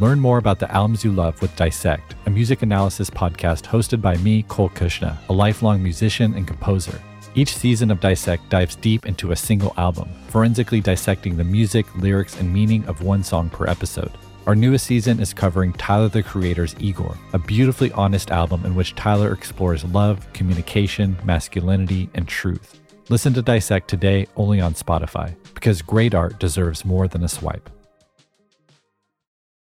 Learn more about the albums you love with Dissect, a music analysis podcast hosted by me, Cole Cuchna, a lifelong musician and composer. Each season of Dissect dives deep into a single album, forensically dissecting the music, lyrics, and meaning of one song per episode. Our newest season is covering Tyler the Creator's Igor, a beautifully honest album in which Tyler explores love, communication, masculinity, and truth. Listen to Dissect today only on Spotify, because great art deserves more than a swipe.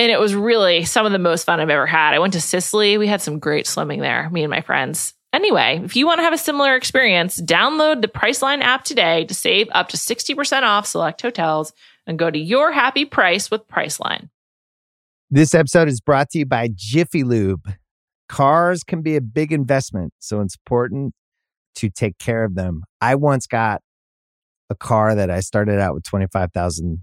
and it was really some of the most fun I've ever had. I went to Sicily. We had some great swimming there, me and my friends. Anyway, if you want to have a similar experience, download the Priceline app today to save up to 60% off select hotels and go to your happy price with Priceline. This episode is brought to you by Jiffy Lube. Cars can be a big investment, so it's important to take care of them. I once got a car that I started out with 25,000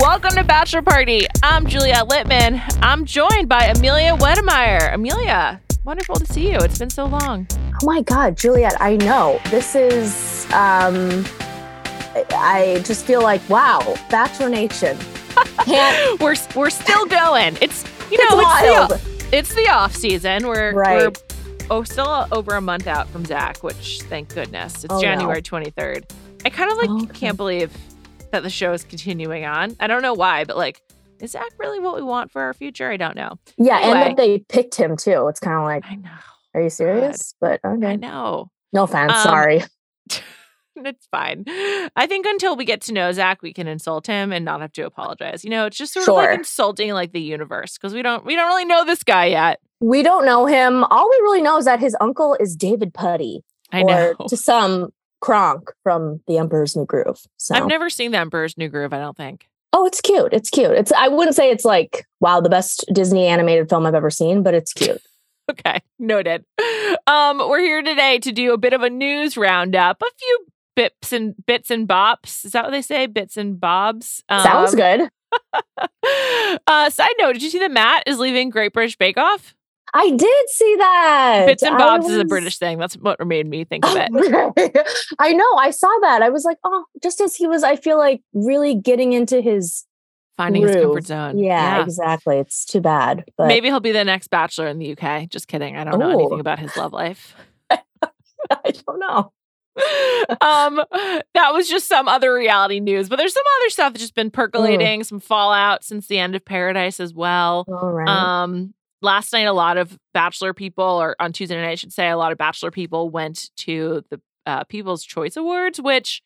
Welcome to Bachelor Party. I'm Juliet Littman. I'm joined by Amelia Wedemeyer. Amelia, wonderful to see you. It's been so long. Oh my God, Juliet, I know. This is, um, I just feel like, wow, Bachelor Nation. We're, we're still going. It's, you know, it's, it's, the, it's the off season. We're, right. we're oh, still over a month out from Zach, which thank goodness. It's Oh, no. January 23rd. I kind of like Oh, okay. can't believe that the show is continuing on. I don't know why, but like, is Zach really what we want for our future? I don't know. Yeah, Anyway. and that they picked him too. It's kind of like, I know. are you serious? But okay. I know. No offense. Um, sorry. it's fine. I think until we get to know Zach, we can insult him and not have to apologize. You know, it's just sort of like insulting like the universe because we don't we don't really know this guy yet. We don't know him. All we really know is that his uncle is David Puddy, I or know. to some, Kronk from The Emperor's New Groove. So, I've never seen the Emperor's New Groove. I don't think. oh, it's cute. It's cute. It's. I wouldn't say it's like wow, the best Disney animated film I've ever seen, but it's cute. Okay, noted. Um, we're here today to do a bit of a news roundup, a few bits and bits and bops. Is that what they say? Bits and bobs. Sounds Um, good. uh, side note: Did you see that Matt is leaving Great British Bake Off? I did see that. Bits and bobs is a British thing. That's what made me think of it. I know. I saw that. I was like, oh, just as he was, I feel like really getting into his Finding his comfort zone. Yeah, exactly. It's too bad. But Maybe he'll be the next bachelor in the UK. Just kidding. I don't know anything about his love life. I don't know. um, that was just some other reality news, but there's some other stuff that's just been percolating, some fallout since the end of Paradise as well. All right. Um, last night, a lot of Bachelor people, or on Tuesday night, I should say, a lot of Bachelor people went to the uh, People's Choice Awards, which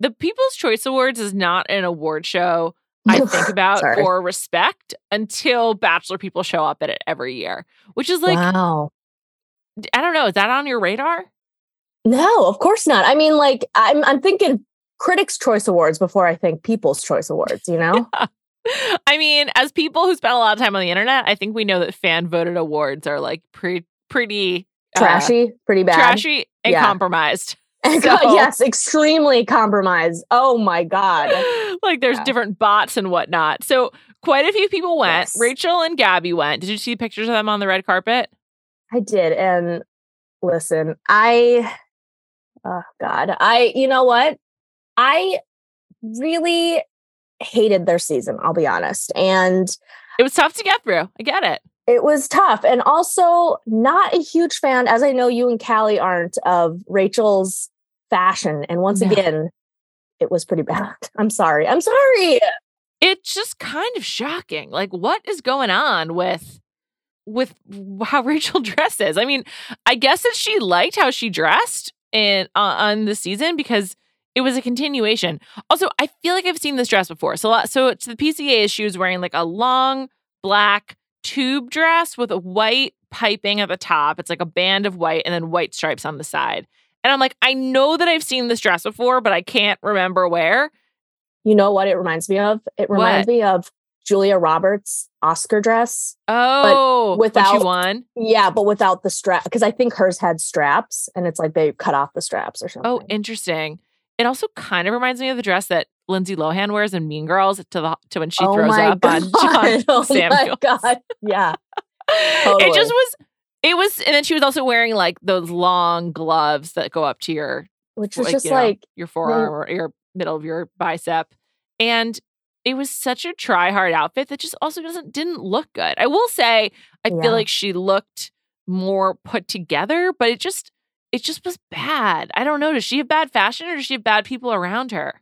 the People's Choice Awards is not an award show I think about or respect until Bachelor people show up at it every year, which is like wow. I don't know. Is that on your radar? No, of course not. I mean, like I'm I'm thinking Critics' Choice Awards before I think People's Choice Awards. You know. I mean, as people who spend a lot of time on the internet, I think we know that fan voted awards are like pretty pretty uh, trashy, pretty bad, trashy and Yeah. compromised. So- yes, extremely compromised. Oh my god. like there's Yeah. different bots and whatnot. So quite a few people went. Yes. Rachel and Gabby went. Did you see pictures of them on the red carpet? I did. And listen, I, oh God, I, you know what? I really hated their season, I'll be honest. And It was tough to get through. I get it. it was tough. And also, not a huge fan, as I know you and Callie aren't, of Rachel's fashion. And once No. again, it was pretty bad. I'm sorry. I'm sorry. It's just kind of shocking. Like what is going on with with how Rachel dresses? I mean, I guess that she liked how she dressed in uh, on the season because it was a continuation. Also, I feel like I've seen this dress before. So, uh, so to the PCA, she was wearing like a long black tube dress with a white piping at the top. It's like a band of white and then white stripes on the side. And I'm like, I know that I've seen this dress before, but I can't remember where. You know what it reminds me of? It reminds What? me of Julia Roberts' Oscar dress. Oh, she without- won. Yeah, but without the strap because I think hers had straps and it's like they cut off the straps or something. Oh, interesting. It also kind of reminds me of the dress that Lindsay Lohan wears in Mean Girls to the to when she Oh throws up on John oh Samuel. my god. Yeah. It just was. It was, and then she was also wearing like those long gloves that go up to your Which was like, just you know, like your forearm or your middle of your bicep, and it was such a try hard outfit that just also doesn't didn't look good. I will say, I Yeah. feel like she looked more put together, but it just it just was bad. I don't know. Does she have bad fashion or does she have bad people around her?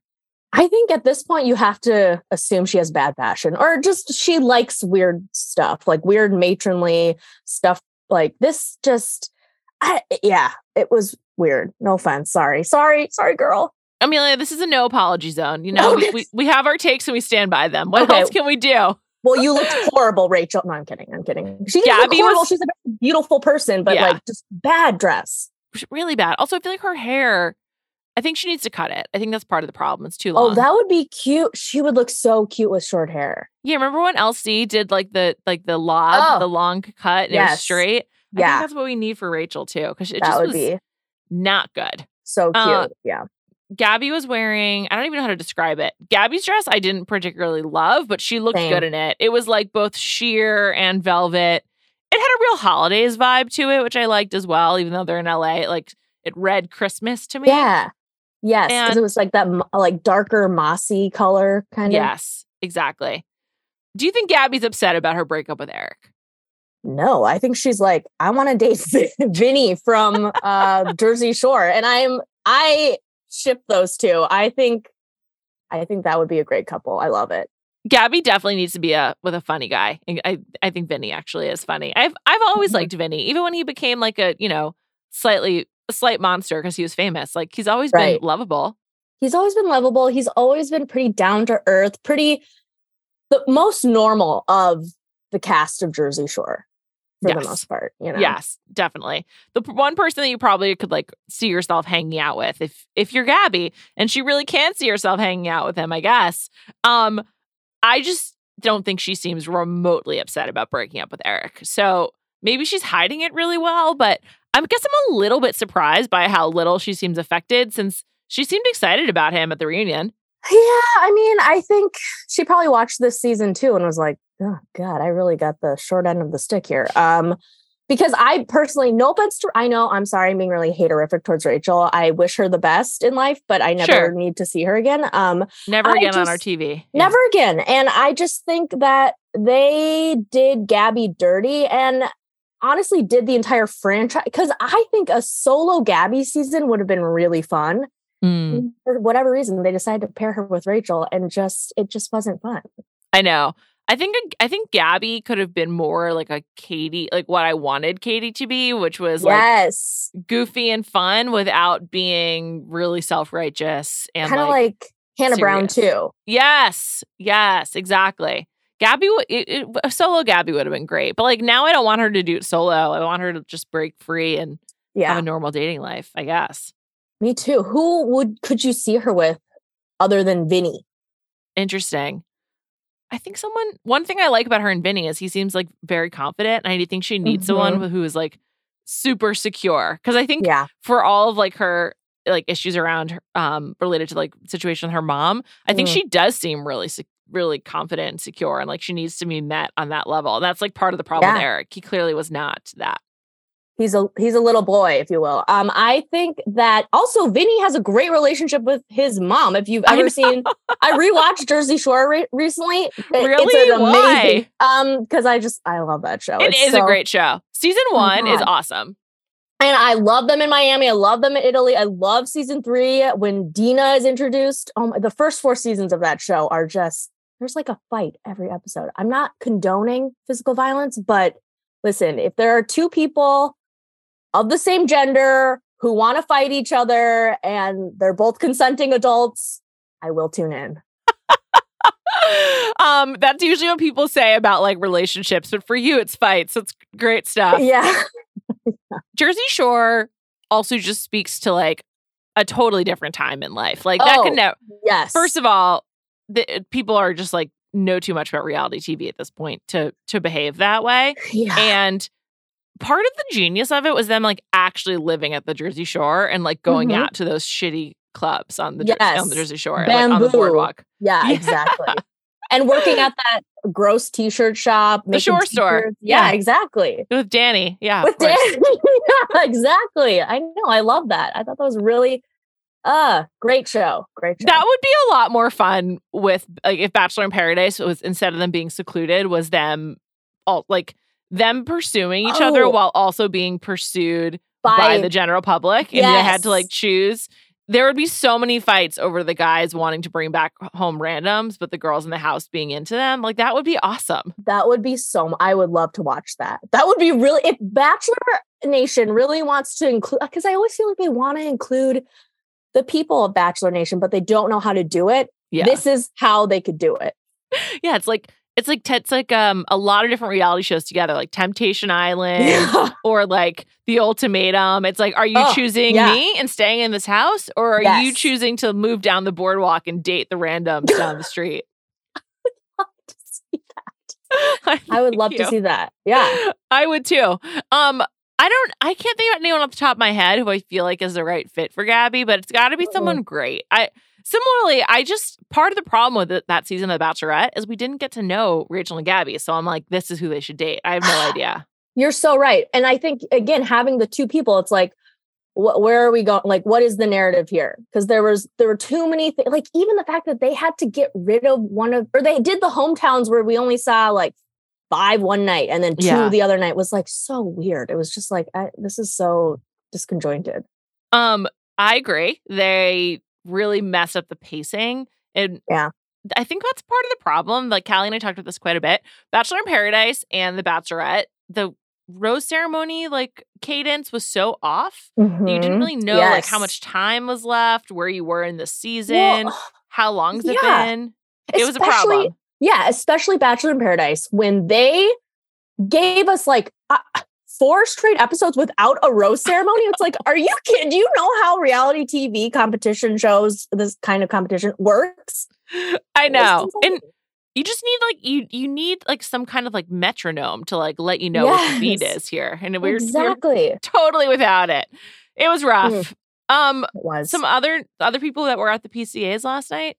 I think at this point you have to assume she has bad fashion or just she likes weird stuff, like weird matronly stuff like this just I, yeah, it was weird. No offense. Sorry. Sorry. Sorry, girl. Amelia, this is a no apology zone. You know, we, we, have our takes and we stand by them. What Okay. else can we do? Well, you looked horrible, Rachel. No, I'm kidding. I'm kidding. She look horrible. was- She's a beautiful person, but Yeah. like just bad dress. Really bad. Also, I feel like her hair, I think she needs to cut it. I think that's part of the problem. It's too long. Oh, that would be cute. She would look so cute with short hair. yeah, remember when LC did like the like the lob, Oh. the long cut, and it was straight? I think Yeah, that's what we need for Rachel too, because it that just would was be not good. so cute. Uh, yeah. Gabby was wearing, I don't even know how to describe it. Gabby's dress I didn't particularly love, but she looked Same. good in it. It was like both sheer and velvet. It had a real holidays vibe to it, which I liked as well, even though they're in LA. Like it read Christmas to me. Yeah. Yes, because it was like that like darker mossy color kind of. Yes, exactly. Do you think Gabby's upset about her breakup with Eric? No, I think she's like, I want to date Vinny from uh Jersey Shore. And I'm I ship those two. I think I think that would be a great couple. I love it. Gabby definitely needs to be a with a funny guy. I I, I think Vinny actually is funny. I've I've always Mhm. liked Vinny, even when he became like a you know slightly a slight monster because he was famous. Like he's always Right. been lovable. He's always been lovable. He's always been pretty down to earth, pretty the most normal of the cast of Jersey Shore for Yes. the most part, you know. Yes, definitely. The p- one person that you probably could like see yourself hanging out with if if you're Gabby and she really can see herself hanging out with him, I guess. Um I just don't think she seems remotely upset about breaking up with Eric. So maybe she's hiding it really well, but I guess I'm a little bit surprised by how little she seems affected since she seemed excited about him at the reunion. Yeah, I mean, I think she probably watched this season too and was like, "Oh God, I really got the short end of the stick here." Um, because I personally, no offense to, I know I'm sorry, I'm being really haterific towards Rachel. I wish her the best in life, but I never Sure. need to see her again. Um, Never I again on our just- TV. Yeah. never again. And I just think that they did Gabby dirty and honestly did the entire franchise because I think a solo Gabby season would have been really fun. Mm. For whatever reason, they decided to pair her with Rachel and just it just wasn't fun. I know. I think I think Gabby could have been more like a Katie, like what I wanted Katie to be, which was like yes. goofy and fun without being really self righteous and Kind of like, like, Hannah Brown too. yes, yes, exactly. Gabby, it, it, solo Gabby would have been great, but like now I don't want her to do it solo. I want her to just break free and have a normal dating life. I guess. me too. Who would could you see her with other than Vinny? Interesting. I think someone. One thing I like about her and Vinny is he seems like very confident, and I think she needs someone Mhm. who is like super secure. Because I think Yeah, for all of like her like issues around her, um related to like situation with her mom, I think Mm. she does seem really really confident and secure, and like she needs to be met on that level. And that's like part of the problem Yeah. Eric. He clearly was not that. He's a he's a little boy, if you will. Um, I think that also Vinny has a great relationship with his mom. If you've I ever seen, I rewatched Jersey Shore re- recently. Really? It's an Why? Um, because I just I love that show. It It's is a great show. Season Oh one is awesome. And I love them in Miami. I love them in Italy. I love season three when Dina is introduced. Oh, my, the first four seasons of that show are just there's like a fight every episode. I'm not condoning physical violence, but listen, if there are two people of the same gender who want to fight each other and they're both consenting adults, I will tune in. um, that's usually what people say about like relationships, but for you, it's fights. It's great stuff. Yeah. Jersey Shore also just speaks to like a totally different time in life. Like that Oh, could never. Yes. First of all, the, people are just like know too much about reality TV at this point to to behave that way. yeah. And part of the genius of it was them like actually living at the Jersey Shore and like going Mhm. out to those shitty clubs on the Jer- on the Jersey Shore, like on the boardwalk. Yeah, Yeah. exactly. and working at that gross t-shirt shop, The Shore store. t-shirts. Yeah, Yeah. exactly. With Danny, yeah, With of course. Dan. yeah, exactly. I know. I love that. I thought that was really uh great show. Great show. That would be a lot more fun with like if Bachelor in Paradise was instead of them being secluded was them all like them pursuing each other Oh. while also being pursued by, the general public and they had to like choose there would be so many fights over the guys wanting to bring back home randoms but the girls in the house being into them like that would be awesome that would be so I would love to watch that. That would be really if Bachelor Nation really wants to include because I always feel like they want to include the people of Bachelor Nation, but they don't know how to do it. yeah This is how they could do it. yeah it's like it's like it's like um a lot of different reality shows together like temptation island Yeah. or like the ultimatum. It's like, are you Oh, choosing yeah. me and staying in this house, or are you choosing to move down the boardwalk and date the randoms down the street? I would love to see that. Yeah. I would too. Um, I don't. I can't think of anyone off the top of my head who I feel like is the right fit for Gabby, but it's got to be someone great. I similarly, I just part of the problem with it, that season of The Bachelorette is we didn't get to know Rachel and Gabby, so I'm like, this is who they should date. I have no idea. You're so right. And I think again, having the two people, it's like, wh- where are we going? Like, what is the narrative here? Because there was there were too many things. Like even the fact that they had to get rid of one of, or they did the hometowns where we only saw like five one night and then two Yeah. the other night was like so weird. It was just like I, this is so disconjointed. Um, I agree. They really messed up the pacing. And Yeah. I think that's part of the problem. Like Callie and I talked about this quite a bit. Bachelor in Paradise and The Bachelorette, the rose ceremony like cadence was so off. that You didn't Mhm. really know like how much time was left, where you were in the season, Well, how long's it yeah. been. It was a problem. Yeah, especially Bachelor in Paradise when they gave us like uh, four straight episodes without a rose ceremony. It's like, are you kidding? Do you know how reality TV competition shows this kind of competition works? I know. And you just need like you you need like some kind of like metronome to like let you know what the beat is here. And we're, we're exactly. Totally without it. It was rough. Um, was some other other people that were at the PCAs last night,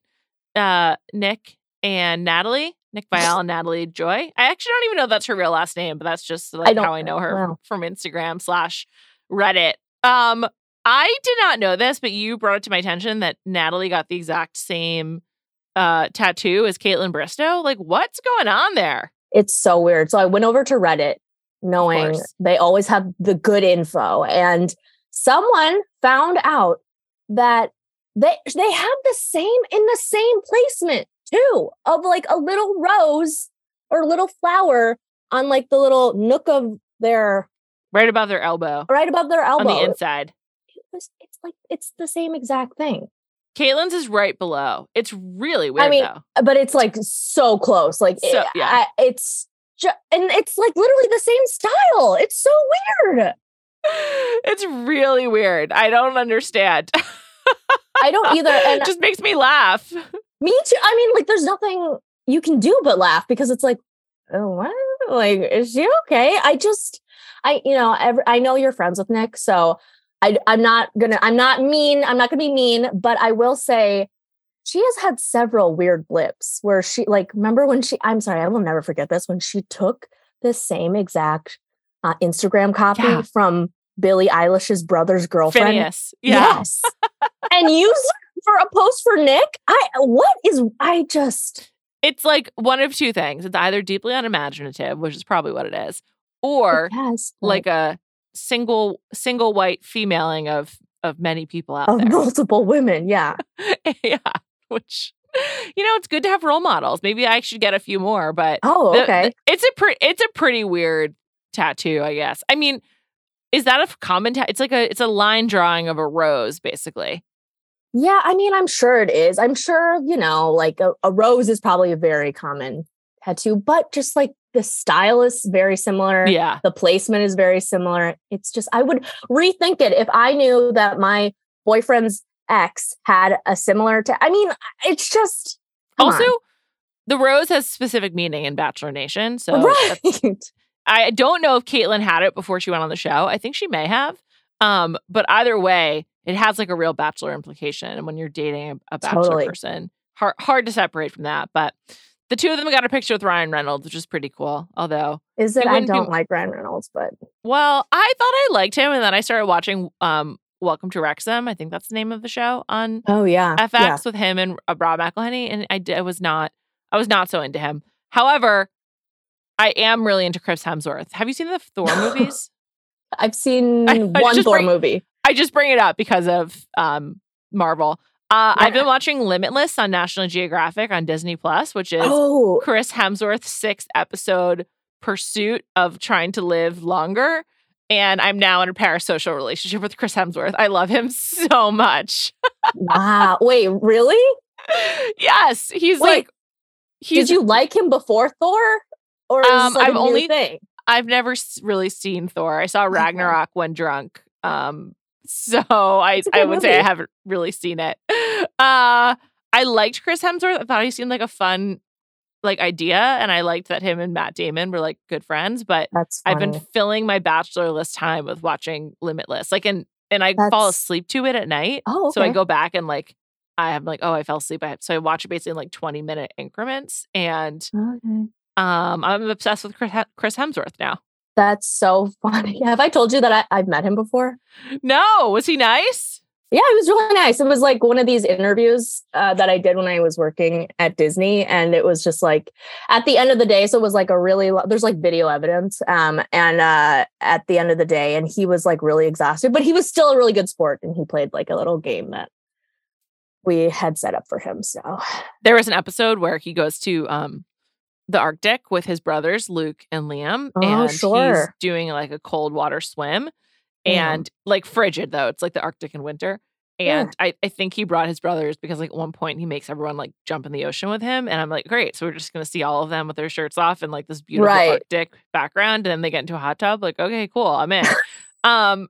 uh, Nick and Natalie, Nick Viall and Natalie Joy. I actually don't even know that's her real last name, but that's just like don't how I know her wow. from Instagram slash Reddit. Um, I did not know this, but you brought it to my attention that Natalie got the exact same uh tattoo as Kaitlyn Bristowe. Like, what's going on there? it's so weird. So I went over to Reddit knowing they always have the good info and someone found out that they they have the same in the same placement too of like a little rose or little flower on like the little nook of their Right above their elbow right above their elbow. on the inside. It was- it's like it's the same exact thing. Kaitlyn's is right below. It's really weird I mean, though. Uh, but it's like so close. Like eh, So- it- yeah. I- it's ju- and it's like literally the same style. It's so weird. It's really weird. I don't understand. I don't either. And it just makes me laugh. me too. I mean, like there's nothing you can do but laugh because it's like, oh what? Like, is she okay? I just I, you know, every, I know you're friends with Nick, so I I'm not gonna I'm not mean, I'm not gonna be mean, but I will say she has had several weird blips where she like remember when she I'm sorry, I will never forget this when she took the same exact uh, Instagram copy Yeah. from Billie Eilish's brother's girlfriend. Finneas. Yeah. Yes. and used for a post for Nick. I what is I just It's like one of two things. It's either deeply unimaginative, which is probably what it is, or yes, like a single single white femaling of of many people out of there. multiple women. Yeah. yeah. Which you know, it's good to have role models. Maybe I should get a few more, but Oh, the- okay. the- it's a pretty it's a pretty weird tattoo, I guess. I mean, is that a common ta- it's like a it's a line drawing of a rose basically. Yeah, I mean, I'm sure it is. I'm sure, you know, like a, a rose is probably a very common tattoo, but just like the style is very similar. Yeah. The placement is very similar. It's just I would rethink it if I knew that my boyfriend's ex had a similar ta- I mean, it's just come on. Also, the rose has specific meaning in Bachelor Nation. So right. I don't know if Kaitlyn had it before she went on the show. I think she may have. Um, but either way, it has like a real bachelor implication. And when you're dating a, a bachelor Totally. person, hard hard to separate from that. But the two of them got a picture with Ryan Reynolds, which is pretty cool. Although, Is it? It I wouldn't be- don't like Ryan Reynolds, but well, I thought I liked him, and then I started watching um Welcome to Wrexham. I think that's the name of the show on oh yeah, FX yeah. with him and uh, Rob McElhenney, and I I, d- I was not I was not so into him. However, I am really into Chris Hemsworth. Have you seen the Thor movies? I've seen I- one Thor bring- movie. I just bring it up because of um, Marvel. Uh, I've been watching Limitless on National Geographic on Disney Plus, which is Oh, Chris Hemsworth's sixth episode pursuit of trying to live longer. And I'm now in a parasocial relationship with Chris Hemsworth. I love him so much. wow! Wait, really? yes, he's Wait, like he's Did you like him before Thor, or is Um, like I've only- thing? I've never really seen Thor. I saw Okay. Ragnarok when drunk. Um, so I I would say I haven't really seen it. Uh, I liked Chris Hemsworth. I thought he seemed like a fun like idea, and I liked that him and Matt Damon were like good friends. But I've been filling my bachelor list time with watching Limitless. Like, and and I fall asleep to it at night. Oh, okay. So I go back and like I have like, oh, I fell asleep. I, so I watch it basically in like 20 minute increments. And Okay. um I'm obsessed with Chris Hemsworth now. That's so funny. Have I told you that I, I've met him before? No, was he nice? Yeah, it was really nice. It was like one of these interviews uh, that I did when I was working at Disney, and it was just like at the end of the day. So it was like a really lo- there's like video evidence, um, and uh, at the end of the day, and he was like really exhausted, but he was still a really good sport, and he played like a little game that we had set up for him. So There was an episode where he goes to um the Arctic with his brothers Luke and Liam, Oh, and he's doing like a cold water swim, Yeah. and like frigid though. It's like the Arctic in winter. Yeah. And I, I think he brought his brothers because like at one point he makes everyone like jump in the ocean with him. And I'm like, great. So we're just gonna see all of them with their shirts off and like this beautiful Right. Arctic background. And then they get into a hot tub. Like, okay, cool, I'm in. um,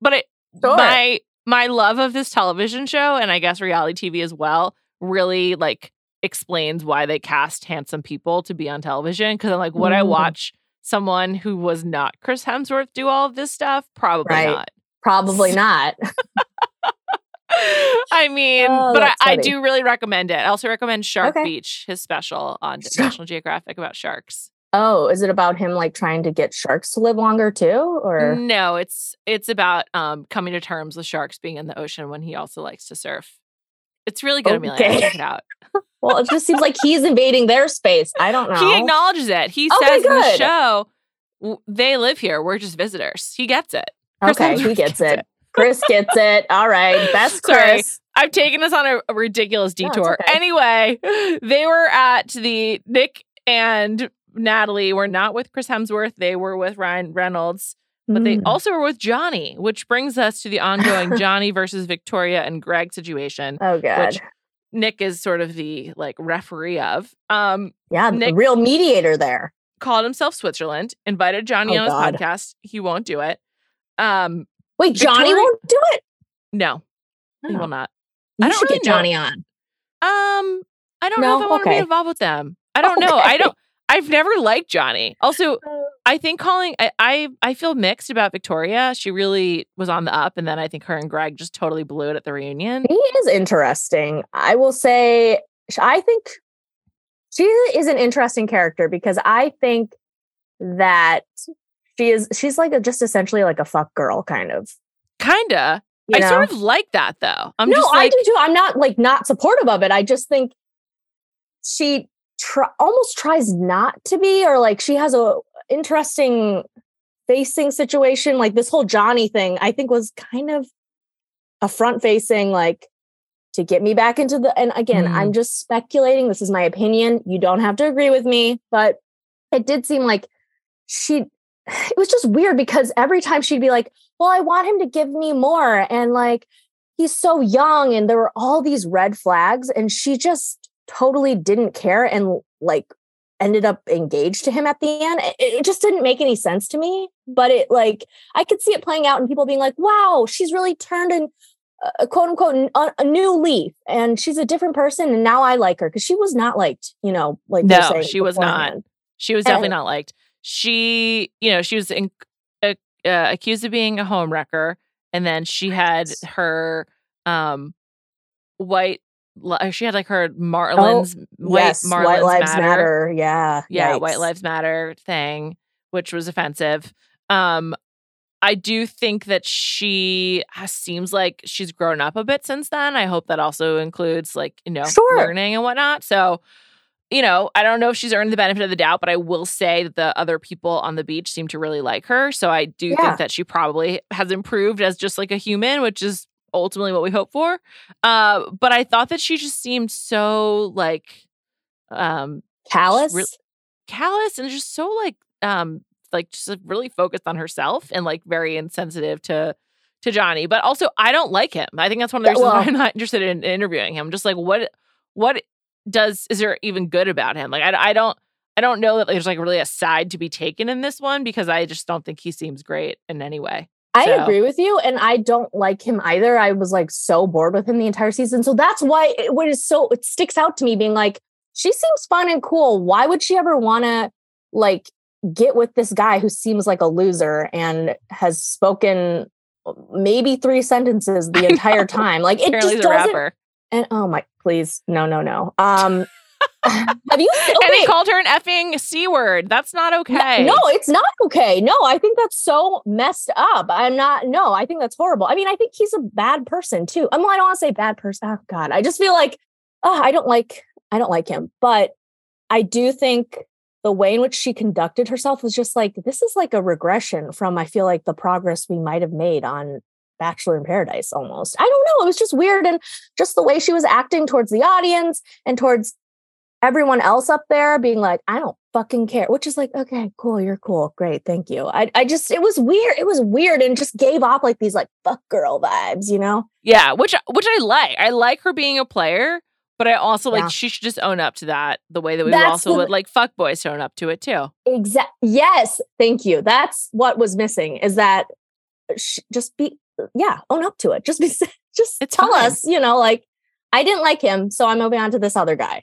but it Sure. my my love of this television show and I guess reality TV as well really like explains why they cast handsome people to be on television. Cause I'm like, would I Mm. watch someone who was not Chris Hemsworth do all of this stuff? Probably Right. not. probably not. I mean, Oh, but I, I do really recommend it. I also recommend Shark Okay. Beach, his special on National Geographic about sharks. Oh, is it about him like trying to get sharks to live longer too, or No, it's it's about um coming to terms with sharks being in the ocean when he also likes to surf. It's really good, Amelia. Okay. Check it out. Well, it just seems like he's invading their space. I don't know. He acknowledges it. He Okay, says in the show, they live here. We're just visitors. He gets it. Chris okay, he Hemsworth gets it. Chris gets it. All right, best Sorry. Chris. I've taken us on a, a ridiculous No, detour. okay. Anyway, they were at the Nick and Natalie were not with Chris Hemsworth. They were with Ryan Reynolds but they Mm. also were with Johnny, which brings us to the ongoing Johnny versus Victoria and Greg situation. Oh god. which Nick is sort of the like referee of. Um, yeah, the Nick- real mediator there. called himself Switzerland, invited Johnny Oh, on his God. podcast. He won't do it. Um, Wait, Johnny Victoria- won't do it. no, he Oh. will not. You I don't should really get know. Johnny on. Um, I don't No? know if I want to be involved with them. I don't know. I don't. I've never liked Johnny. Also, uh, I think calling. I, I I feel mixed about Victoria. She really was on the up, and then I think her and Greg just totally blew it at the reunion. He is interesting. I will say, I think she is an interesting character because I think that she is, she's like a, just essentially like a fuck girl kind of. Kinda. You I know? sort of like that though. I'm no, just I do too. I'm not like not supportive of it. I just think she tr- almost tries not to be, or like she has a interesting facing situation. Like this whole Johnny thing, I think was kind of a front facing, like to get me back into the. And again, Mm. I'm just speculating. This is my opinion. You don't have to agree with me, but it did seem like she. It was just weird because every time she'd be like, well, I want him to give me more. And like, he's so young. And there were all these red flags. And she just totally didn't care and like ended up engaged to him at the end. It, it just didn't make any sense to me. But it like, I could see it playing out and people being like, wow, she's really turned in a quote unquote a, new leaf and she's a different person. And now I like her because she was not liked, you know, like No, saying she was not. She was definitely And- not liked. She, you know, she was in, uh, uh, accused of being a home wrecker, and then she had her um white. Li- She had like her Marlins white yes, Marlins White Lives matter. Matter. Yeah. yeah, White. Lives Matter thing, which was offensive. Um, I do think that she has, seems like she's grown up a bit since then. I hope that also includes like you know Sure. learning and whatnot. So, you know, I don't know if she's earned the benefit of the doubt, but I will say that the other people on the beach seem to really like her. So I do Yeah. think that she probably has improved as just like a human, which is ultimately what we hope for. Uh, but I thought that she just seemed so like um Callous. Re- callous and just so like um like just like, really focused on herself and like very insensitive to to Johnny. But also I don't like him. I think that's one of the reasons why I'm not interested in interviewing him. Just like what what does is there even good about him? Like I I don't I don't know that there's like really a side to be taken in this one because I just don't think he seems great in any way. I So- agree with you, and I don't like him either. I was like so bored with him the entire season, so that's why it, what is so it sticks out to me, being like, she seems fun and cool. Why would she ever want to like get with this guy who seems like a loser and has spoken maybe three sentences the entire time? Like it Apparently just doesn't. rapper. And oh my, please, no, no, no. Um, have you? And he called her an effing C word. That's not No- okay. No, it's not okay. No, I think that's so messed up. I'm not, no, I think that's horrible. I mean, I think he's a bad person too. I'm. mean, I don't want to say bad person. Oh God. I just feel like, oh, I don't like, I don't like him. But I do think the way in which she conducted herself was just like, this is like a regression from, I feel like the progress we might have made on Bachelor in Paradise almost. I don't know. It was just weird. And just the way she was acting towards the audience and towards everyone else up there being like, I don't fucking care, which is like, okay, cool, you're cool. Great, thank you. I, I just, it was weird. It was weird and just gave off like these like fuck girl vibes, you know? Yeah, which which I like. I like her being a player, but I also like Yeah. she should just own up to that the way that we That's also the- would like fuck boys to own up to it too. Exact. Yes, thank you. That's what was missing is that uh, sh- just be, uh, yeah, own up to it. Just be, just It's tell fine. us, you know, like, I didn't like him, so I'm moving on to this other guy.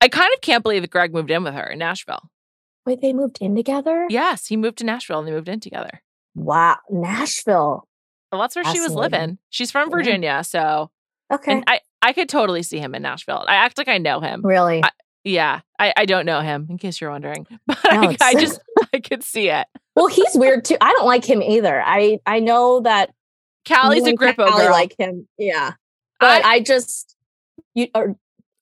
I kind of can't believe that Greg moved in with her in Nashville. Wait, they moved in together? Yes, he moved to Nashville and they moved in together. Wow, Nashville. Well, that's where she was living. She's from Virginia, so Okay. and I I could totally see him in Nashville. I act like I know him. really? I- Yeah, I, I don't know him, in case you're wondering, but No, I, I just I could see it. well, he's weird too. I don't like him either. I I know that Callie's a Grippo Callie girl. like him. Yeah. But I, I, just you or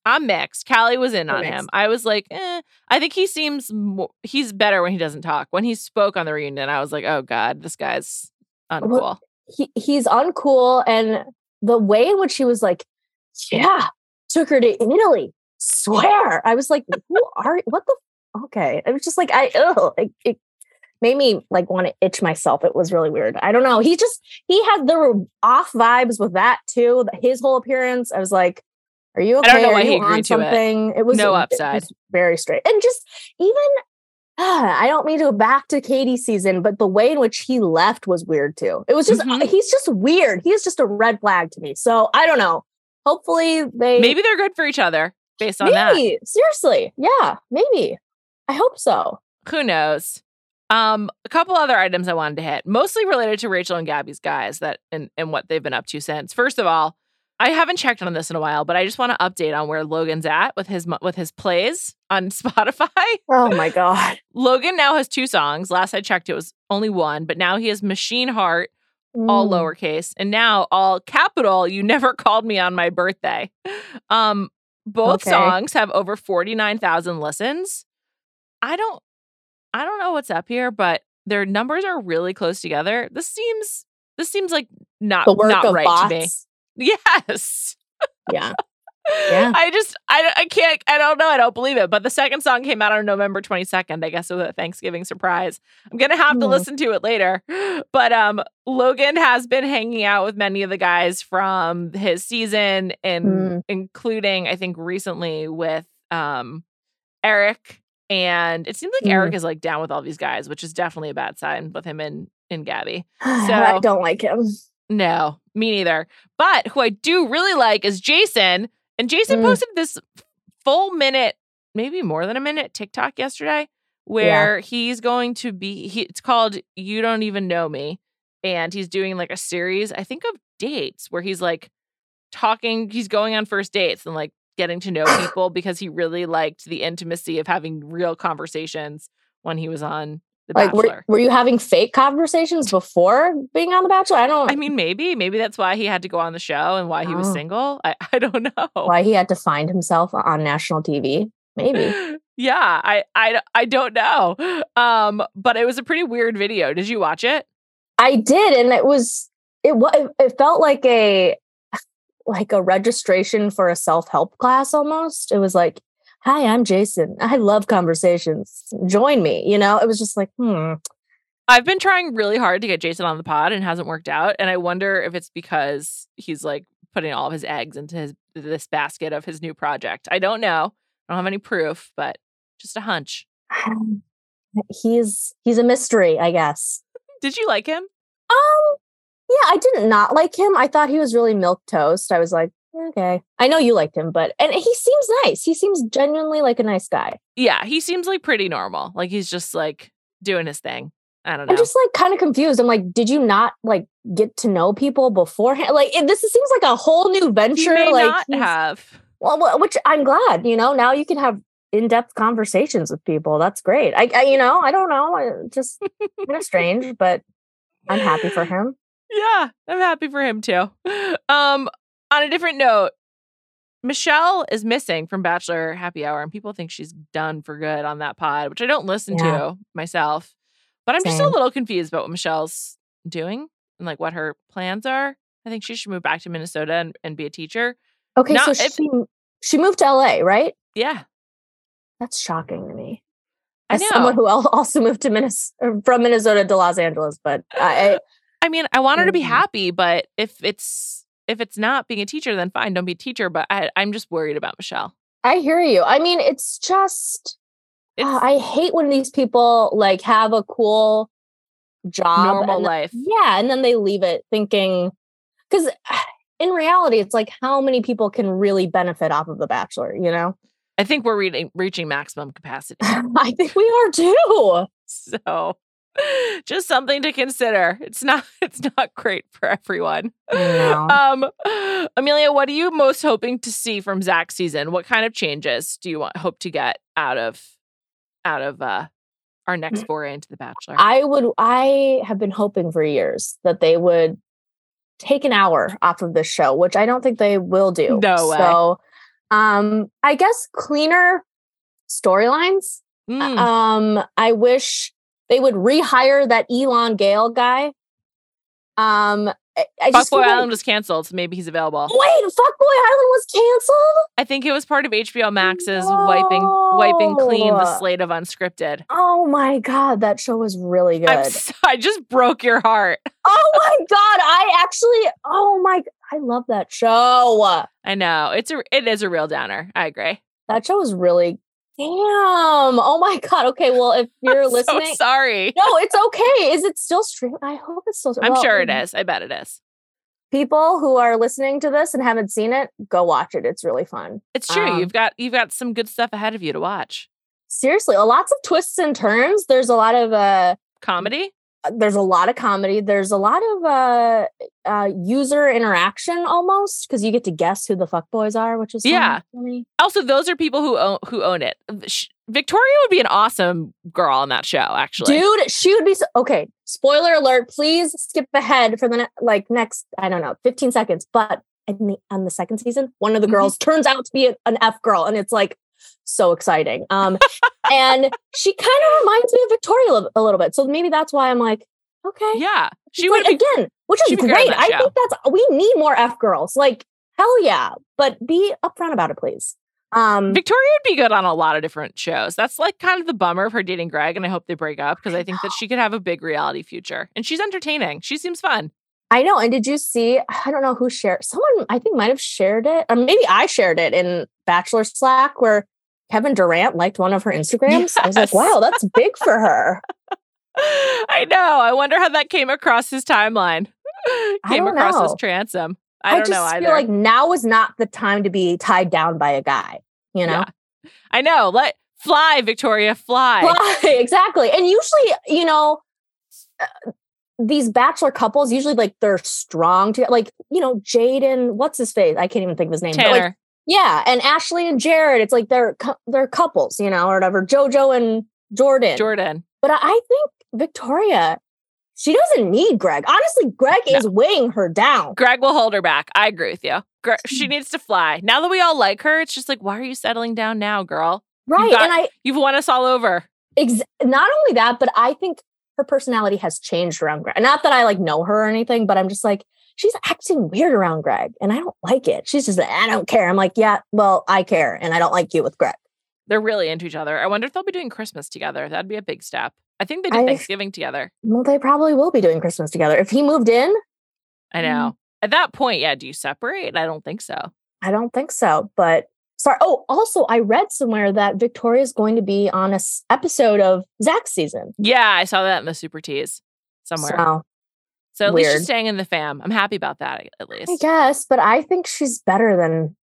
I'm mixed. Callie was in on him. I was like, eh. I think he seems more, he's better when he doesn't talk. When he spoke on the reunion, I was like, oh god, this guy's uncool. he he's uncool and the way in which he was like, yeah, took her to Italy. Swear. I was like, who are what the okay. It was just like I it, it made me like want to itch myself. It was really weird. I don't know. He just he had the off vibes with that too. His whole appearance. I was like, are you okay? I don't know Are why he agreed to it. something? It, was No it upside. was very straight. And just even ah, I don't mean to go back to Katie season, but the way in which he left was weird too. It was just Mhm. he's just weird. He's just a red flag to me. So I don't know. Hopefully they Maybe they're good for each other based on that. maybe seriously, yeah, maybe. I hope so. Who knows? Um, a couple other items I wanted to hit, mostly related to Rachel and Gabby's guys that and, and what they've been up to since. First of all, I haven't checked on this in a while, but I just want to update on where Logan's at with his with his plays on Spotify. Oh my god. Logan now has two songs. Last I checked, it was only one, but now he has Machine Heart, all Mm. lowercase, and now all capital. You never called me on my birthday. Um, both Okay. songs have over forty nine thousand listens. I don't, I don't know what's up here, but their numbers are really close together. This seems, this seems like not The work not of right bots. to me. Yes. Yeah. Yeah. I just I, I can't I don't know I don't believe it but the second song came out on November 22nd I guess it was a Thanksgiving surprise I'm gonna have to Hmm. listen to it later but um Logan has been hanging out with many of the guys from his season and Hmm. including I think recently with um Eric and it seems like Hmm. Eric is like down with all these guys which is definitely a bad sign with him and and Gabby So I don't like him. No, me neither. But who I do really like is Jason. And Jason Mm. posted this full minute, maybe more than a minute TikTok yesterday where he's going to be he, it's called You Don't Even Know Me and he's doing like a series I think of dates where he's like talking he's going on first dates and like getting to know people because he really liked the intimacy of having real conversations when he was on The Like Bachelor. were, were you having fake conversations before being on The Bachelor? I don't I mean, maybe, maybe that's why he had to go on the show and why he was Oh. single. I, I don't know. why he had to find himself on national TV. Maybe. yeah, I, I, I don't know. Um, but it was a pretty weird video. Did you watch it? I did, and it was it was it felt like a like a registration for a self help class almost. It was like, "Hi, I'm Jason. I love conversations. Join me." You know, it was just like, hmm. I've been trying really hard to get Jason on the pod and hasn't worked out. And I wonder if it's because he's like putting all of his eggs into his this basket of his new project. I don't know. I don't have any proof, but just a hunch. He's he's a mystery, I guess. Did you like him? Um, yeah, I didn't not like him. I thought he was really milk toast. I was like, okay. I know you liked him, but and he seems nice. He seems genuinely like a nice guy. Yeah, he seems like pretty normal. Like he's just like doing his thing. I don't know. I'm just like kind of confused. I'm like, did you not like get to know people beforehand? Like, it, this seems like a whole new venture. may like, not have. Well, which I'm glad, you know, now you can have in-depth conversations with people. That's great. I, I you know, I don't know, I- just kind of strange, but I'm happy for him. Yeah, I'm happy for him too. Um, on a different note, Michelle is missing from Bachelor Happy Hour, and people think she's done for good on that pod, which I don't listen Yeah. to myself. But I'm just a little confused about what Michelle's doing and like what her plans are. I think she should move back to Minnesota and, and be a teacher. Okay, Now, so if- she she moved to LA, right? Yeah, That's shocking to me. As someone who also moved to Minnesota from Minnesota to Los Angeles, but I, I mean, I want her to be Mhm. happy, but if it's if it's not being a teacher, then fine, don't be a teacher. But I, I'm just worried about Michelle. I hear you. I mean, it's just It's uh, I hate when these people like have a cool job, normal then- life. Yeah, and then they leave it thinking because in reality, it's like how many people can really benefit off of The Bachelor, you know? I think we're reading, reaching maximum capacity. I think we are too. so just something to consider. It's not it's not great for everyone. know. Um Amelia, what are you most hoping to see from Zach's season? What kind of changes do you want hope to get out of out of uh our next foray into the Bachelor? Mm. I would I have been hoping for years that they would take an hour off of this show, which I don't think they will do. No way. So um I guess cleaner storylines. Mm, Um I wish they would rehire that Elan Gale guy. Um I, I Fuckboy Island was canceled, so maybe he's available. Wait, Fuckboy Island was canceled? I think it was part of HBO Max's wiping wiping clean the slate of unscripted. Oh my god, that show was really good. I'm s- I just broke your heart. oh my god, I actually oh my I love that show. I know it's a it is a real downer. I agree. That show was really damn. Oh my god. Okay, well if you're I'm listening, so sorry. no, it's okay. Is it still streaming? I hope it's still. I'm well, sure it is. I bet it is. People who are listening to this and haven't seen it, go watch it. It's really fun. It's true. Um, you've got you've got some good stuff ahead of you to watch. Seriously, lots of twists and turns. There's a lot of uh Comedy. There's a lot of comedy. There's a lot of uh, uh user interaction almost because you get to guess who the fuck boys are, which is Yeah. funny. Also, those are people who own who own it. Victoria would be an awesome girl on that show. Actually, Dude, she would be so, okay. Spoiler alert! Please skip ahead for the ne- like next I don't know 15 seconds. But in the on the second season, one of the Mhm. girls turns out to be an F girl, and it's like so exciting. Um, and she kind of reminds me of Victoria a little bit. So maybe that's why I'm like, okay, yeah, she would like, again, which is great on great. that I show. think that's we need more F girls. Like hell yeah, but be upfront about it, please. Um, Victoria would be good on a lot of different shows. That's like kind of the bummer of her dating Greg, and I hope they break up because I think that she could have a big reality future. And she's entertaining. She seems fun. I know. And did you see? I don't know who shared. Someone I think might have shared it, or maybe I shared it in Bachelor Slack where Kevin Durant liked one of her Instagrams. I was like, wow, that's big for her. I know. I wonder how that came across his timeline. came across as know. transom. I don't just know either. feel like now is not the time to be tied down by a guy. You know, Yeah. I know. Let fly, Victoria, fly. Fly, exactly. And usually, you know, uh, these bachelor couples usually like they're strong to like you know Jade and. What's his face? I can't even think of his name. but, like, Tanner. Yeah, and Ashley and Jared, it's like they're they're couples, you know, or whatever. JoJo and Jordan. Jordan. But I- think Victoria, she doesn't need Greg. Honestly, Greg No. is weighing her down. Greg will hold her back. I agree with you. Gre- she needs to fly. Now that we all like her, it's just like, why are you settling down now, girl? Right. got- and I You've won us all over. ex- not only that, but I think her personality has changed around Greg. Not that I like know her or anything, but I'm just like, she's acting weird around Greg and I don't like it. She's just like, I don't care. I'm like, yeah, well, I care and I don't like you with Greg. They're really into each other. I wonder if they'll be doing Christmas together. That'd be a big step. I think they did I- Thanksgiving together. Well, they probably will be doing Christmas together. If he moved in, I Mm. know. At that point, yeah, do you separate? I don't think so. I don't think so. But sorry. Oh, also, I read somewhere that Victoria is going to be on a s- episode of Zach's season. Yeah, I saw that in the super tease somewhere. So, So at least she's staying in the fam. I'm happy about that, at least. I guess, but I think she's better than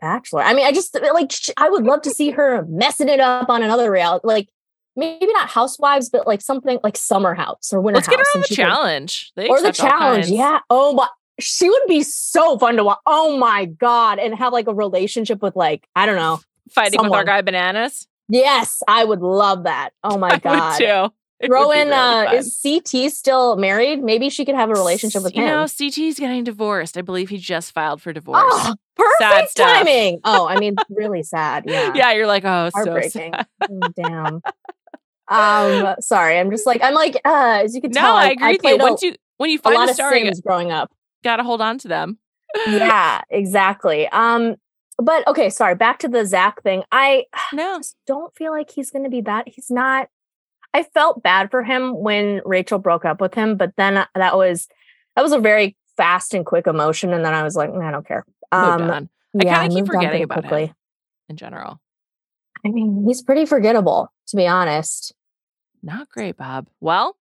Bachelor. I mean, I just like I would love to see her messing it up on another reality, like maybe not Housewives, but like something like Summer House or Winter Let's get her House. on the she could- challenge. Or the challenge. Yeah. Oh, but she would be so fun to watch. Oh my god, and have like a relationship with like I don't know. Fighting with our guy bananas. Yes, I would love that. Oh my god. too. In really uh is CT still married? Maybe she could have a relationship with you him. know, CT's getting divorced. I believe he just filed for divorce. oh, perfect timing. Oh, I mean, really sad. Yeah. yeah, you're like, oh, so Heartbreaking. sad. Mm, Damn. Um, sorry. I'm just like, I'm like, uh, as you can No, tell, I agree with you. played a- Once you when you a find lot a of star, you Sims growing up. gotta hold on to them. yeah, exactly. Um, but okay, sorry. Back to the Zach thing. I No. just don't feel like he's going to be that. He's not. I felt bad for him when Rachel broke up with him, but then that was that was a very fast and quick emotion, and then I was like, "Mm, I don't care. Um, on I yeah, kinda keep forgetting about him. in general. I mean, he's pretty forgettable, to be honest. Not great, Bob. Well,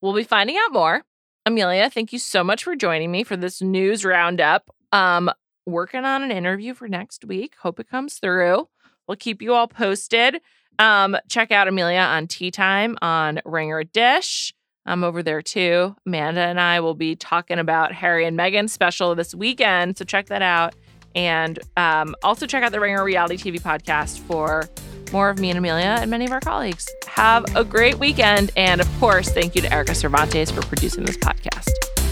we'll be finding out more. Amelia, thank you so much for joining me for this news roundup. Um, working on an interview for next week. Hope it comes through. We'll keep you all posted. Um, check out Amelia on Tea Time on Ringer Dish. I'm over there too. Amanda and I will be talking about Harry and Meghan special this weekend. So check that out. And um, also check out the Ringer Reality TV podcast for more of me and Amelia and many of our colleagues. Have a great weekend. And of course, thank you to Erica Cervantes for producing this podcast.